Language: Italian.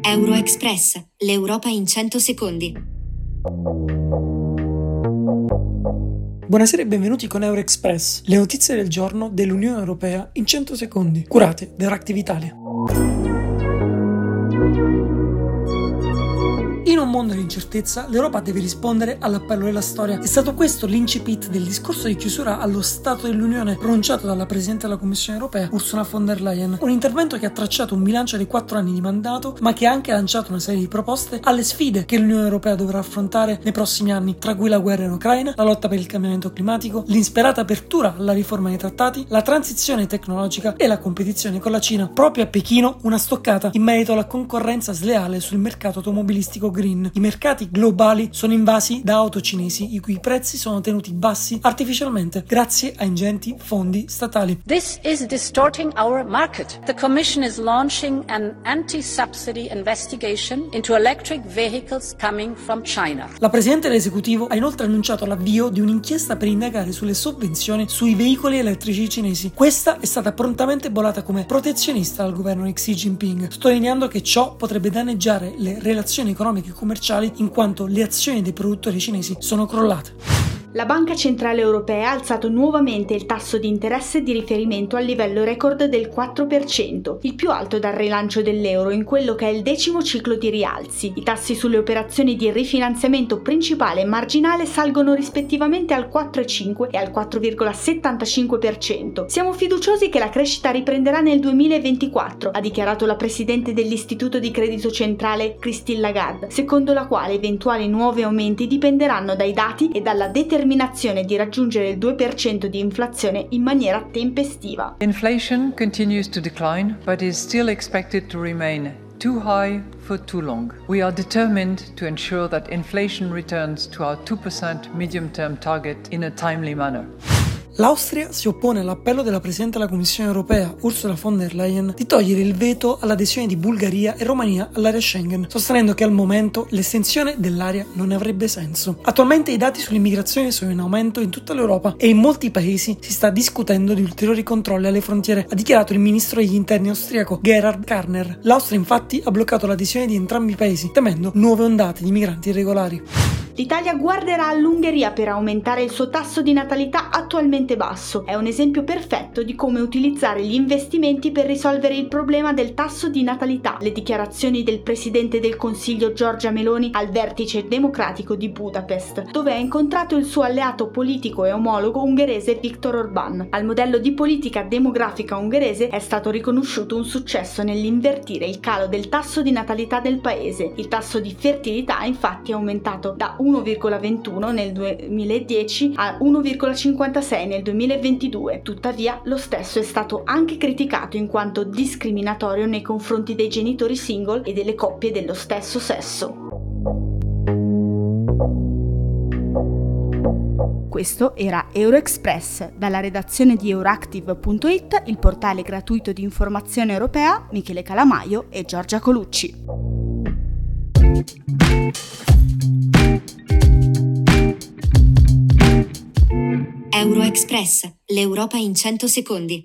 Euroexpress, l'Europa in 100 secondi. Buonasera e benvenuti con Euroexpress, le notizie del giorno dell'Unione Europea in 100 secondi, curate da Reactive Italia. Un mondo di incertezza, l'Europa deve rispondere all'appello della storia. È stato questo l'incipit del discorso di chiusura allo Stato dell'Unione pronunciato dalla Presidente della Commissione Europea, Ursula von der Leyen. Un intervento che ha tracciato un bilancio di quattro anni di mandato, ma che ha anche lanciato una serie di proposte alle sfide che l'Unione Europea dovrà affrontare nei prossimi anni, tra cui la guerra in Ucraina, la lotta per il cambiamento climatico, l'insperata apertura alla riforma dei trattati, la transizione tecnologica e la competizione con la Cina. Proprio a Pechino una stoccata in merito alla concorrenza sleale sul mercato automobilistico green green. I mercati globali sono invasi da auto cinesi i cui prezzi sono tenuti bassi artificialmente grazie a ingenti fondi statali. This is distorting our market. The Commission is launching an anti-subsidy investigation into electric vehicles coming from China. La Presidente dell'esecutivo ha inoltre annunciato l'avvio di un'inchiesta per indagare sulle sovvenzioni sui veicoli elettrici cinesi. Questa è stata prontamente bollata come protezionista dal governo di Xi Jinping, sottolineando che ciò potrebbe danneggiare le relazioni economiche commerciali in quanto le azioni dei produttori cinesi sono crollate. La Banca Centrale Europea ha alzato nuovamente il tasso di interesse di riferimento al livello record del 4%, il più alto dal rilancio dell'euro in quello che è il decimo ciclo di rialzi. I tassi sulle operazioni di rifinanziamento principale e marginale salgono rispettivamente al 4,5 e al 4,75%. Siamo fiduciosi che la crescita riprenderà nel 2024, ha dichiarato la presidente dell'Istituto di Credito Centrale Christine Lagarde, secondo la quale eventuali nuovi aumenti dipenderanno dai dati e dalla determinazione determinazione di raggiungere il 2% di inflazione in maniera tempestiva. Inflation continues to decline, but is still expected to remain too high for too long. We are determined to ensure that inflation returns to our 2% medium term target in a timely manner. L'Austria si oppone all'appello della Presidente della Commissione europea, Ursula von der Leyen, di togliere il veto all'adesione di Bulgaria e Romania all'area Schengen, sostenendo che al momento l'estensione dell'area non avrebbe senso. Attualmente i dati sull'immigrazione sono in aumento in tutta l'Europa e in molti paesi si sta discutendo di ulteriori controlli alle frontiere, ha dichiarato il ministro degli interni austriaco Gerhard Karner. L'Austria infatti ha bloccato l'adesione di entrambi i paesi, temendo nuove ondate di migranti irregolari. L'Italia guarderà all'Ungheria per aumentare il suo tasso di natalità attualmente basso. È un esempio perfetto di come utilizzare gli investimenti per risolvere il problema del tasso di natalità. Le dichiarazioni del Presidente del Consiglio Giorgia Meloni al vertice democratico di Budapest, dove ha incontrato il suo alleato politico e omologo ungherese Viktor Orbán. Al modello di politica demografica ungherese è stato riconosciuto un successo nell'invertire il calo del tasso di natalità del paese. Il tasso di fertilità infatti è aumentato da 1,21 nel 2010 a 1,56 nel 2022. Tuttavia, lo stesso è stato anche criticato in quanto discriminatorio nei confronti dei genitori single e delle coppie dello stesso sesso. Questo era Euroexpress, dalla redazione di Euractiv.it, il portale gratuito di informazione europea, Michele Calamaio e Giorgia Colucci. Euroexpress, l'Europa in 100 secondi.